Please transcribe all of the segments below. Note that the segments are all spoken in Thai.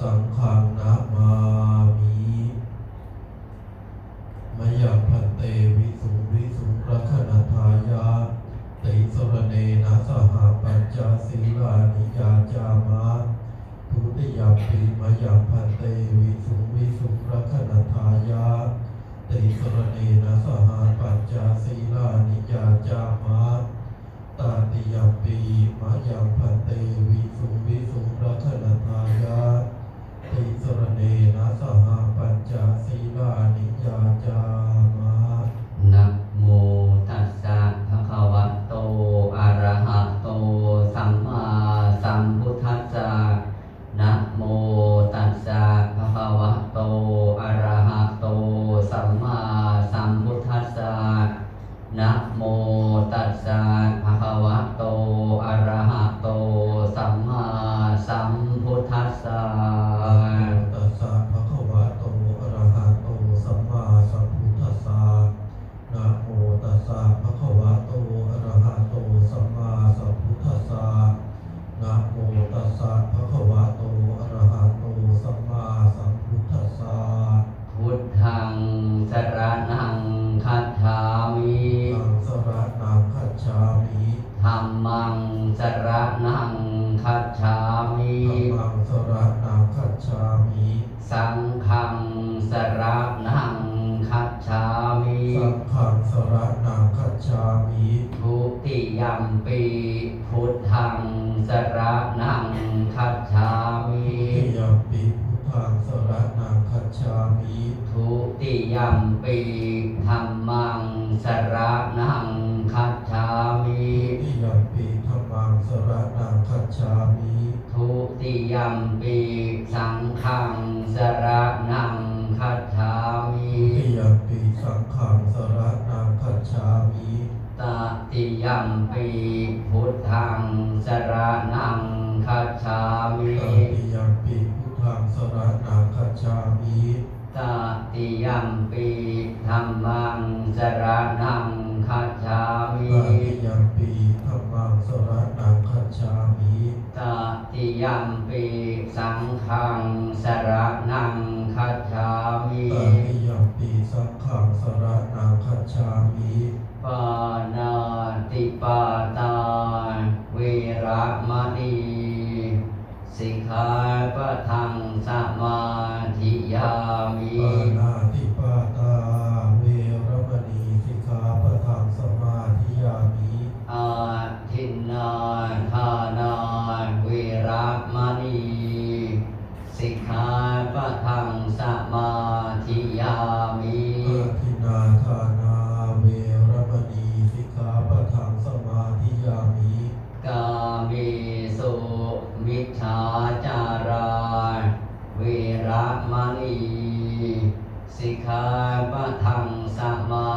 สังขังนามามิมยัพันเตวิสุงวิสุงรัคณทายาติสรเนนะสหปัญจศีลานิยาจามาทุติยปีมยัพันเตวิสุงวิสุงรัคณทายาติสรเนนะสหปัญจศีลานิยาจามาตาติยปีมะยัพันเตวิสุงวิสุงรัณนทายา ติสรณีนะสหปัญจศีลานิยาจามะนะ สังฆังสระนังคัจฉามิทุติยัมปีพุทธังสรณังคัจฉามิทิยมปิพุทธังสระนังคัจฉามิทุติยัมปีธัมมังสรณังคัจฉามิทิยมปิธรรมังสระนังคัจฉามิทุติยัมปีสังฆังสรณังคัจฉามิทิยมปิ สังฆังสระนังคัจฉามิตติยัมปีพุทธังสรณังคัจฉามิตติยมปิพุทธังสระนังคัจฉามิตติยัมปีธัมมังสรณังคัจฉามิตติยมปิธรรมังสระนังคัจฉามิตติยัมปีสังฆังสรณัง สระนังคัจฉามิปานาติปาตาเวระมณีสิกขาปะทังสมาธิยามิ สิกขาปะทังสมา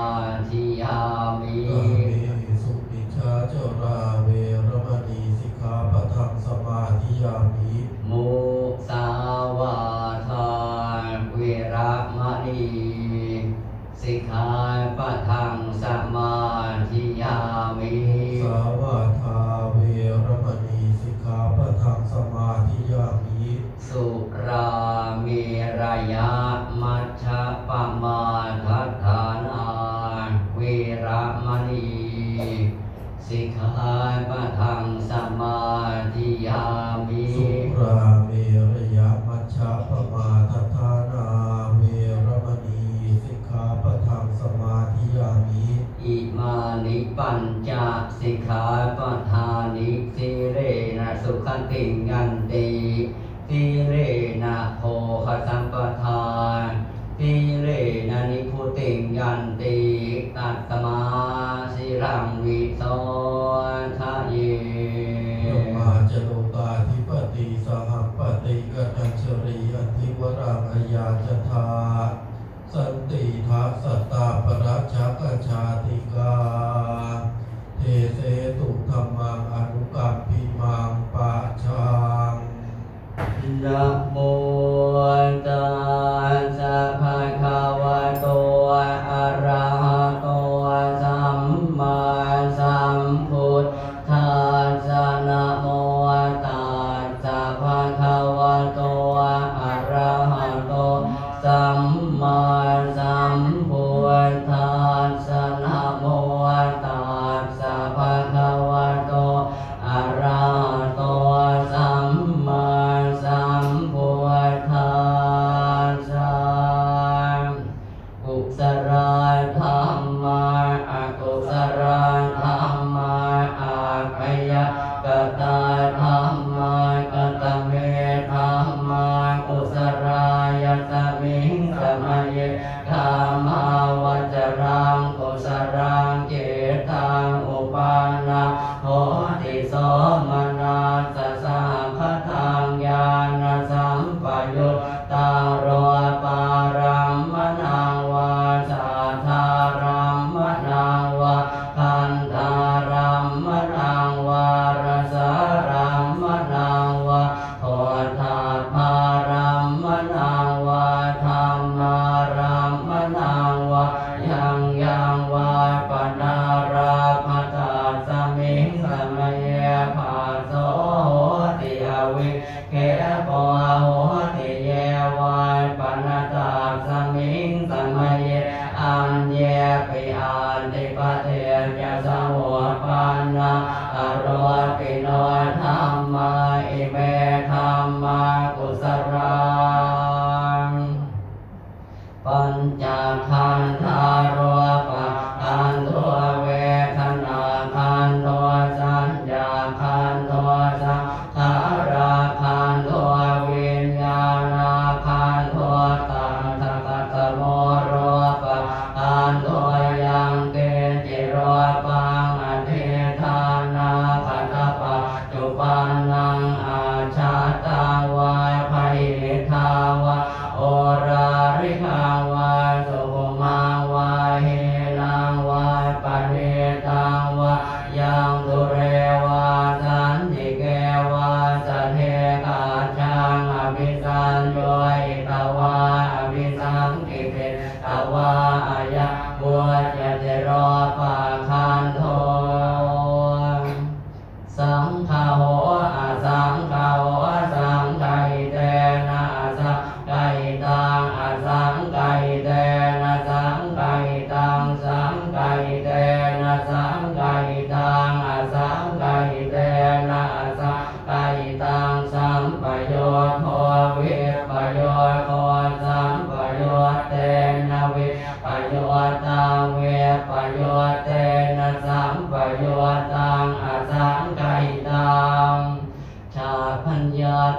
ธิยามิกาเมสุปิชาเจาราเวรมณีสิกขาปะทังสมาธิยามิมุสาวาทาเวระมณีสิกขาปะทังสมา งวิโตทะเยยมาจโลกาธิปติสหัปติกตัญชรีอธิวรังอยาจทา ธรรารัมมนาวาธรรมารัมมนาวายังยังวาปนาราพัตสมิงสมัยภาโสติวิเกปโหติเยวายปนาตาสมิงสมัยอันเยปิอันติปเทยสมุปปนาอรวปิ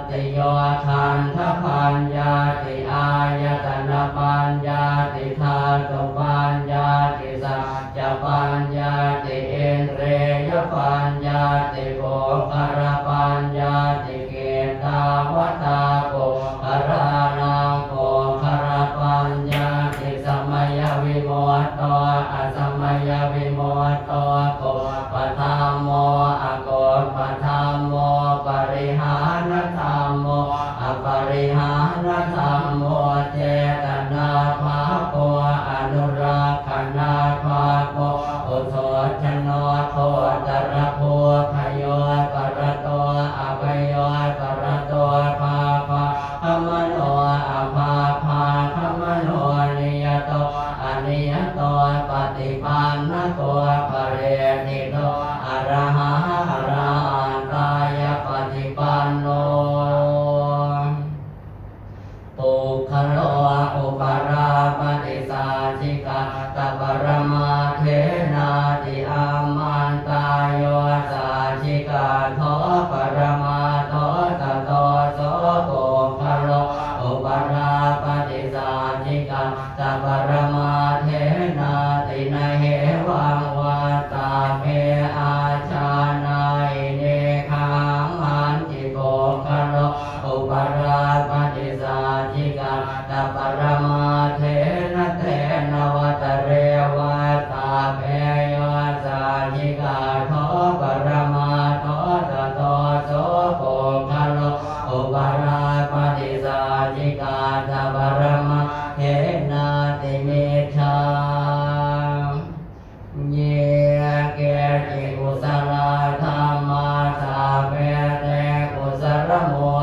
ติโยทานททานญาติอายตนะปัญญาติธาตุปัญญาติสัจจปัญญาติเอนเรยปัญญาติโกคารปัญ โตตุปธรรมโมอโกปธรรมโมปริหารธรรมโมอปริหารธรรมโมเจตน นิกาทอปร nam mô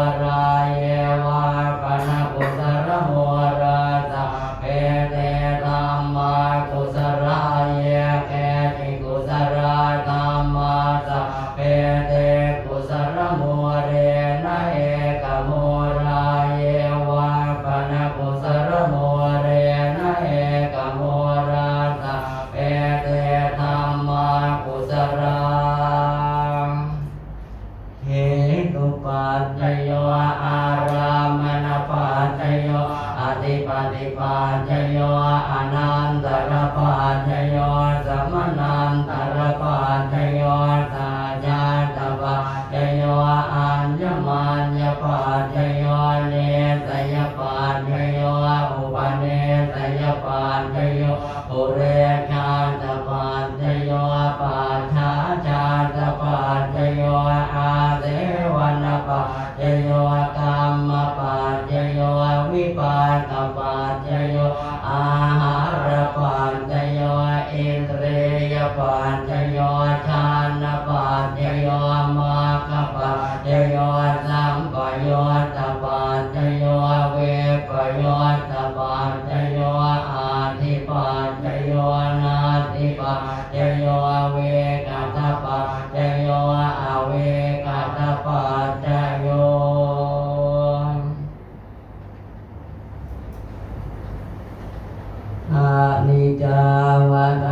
านิจาวตา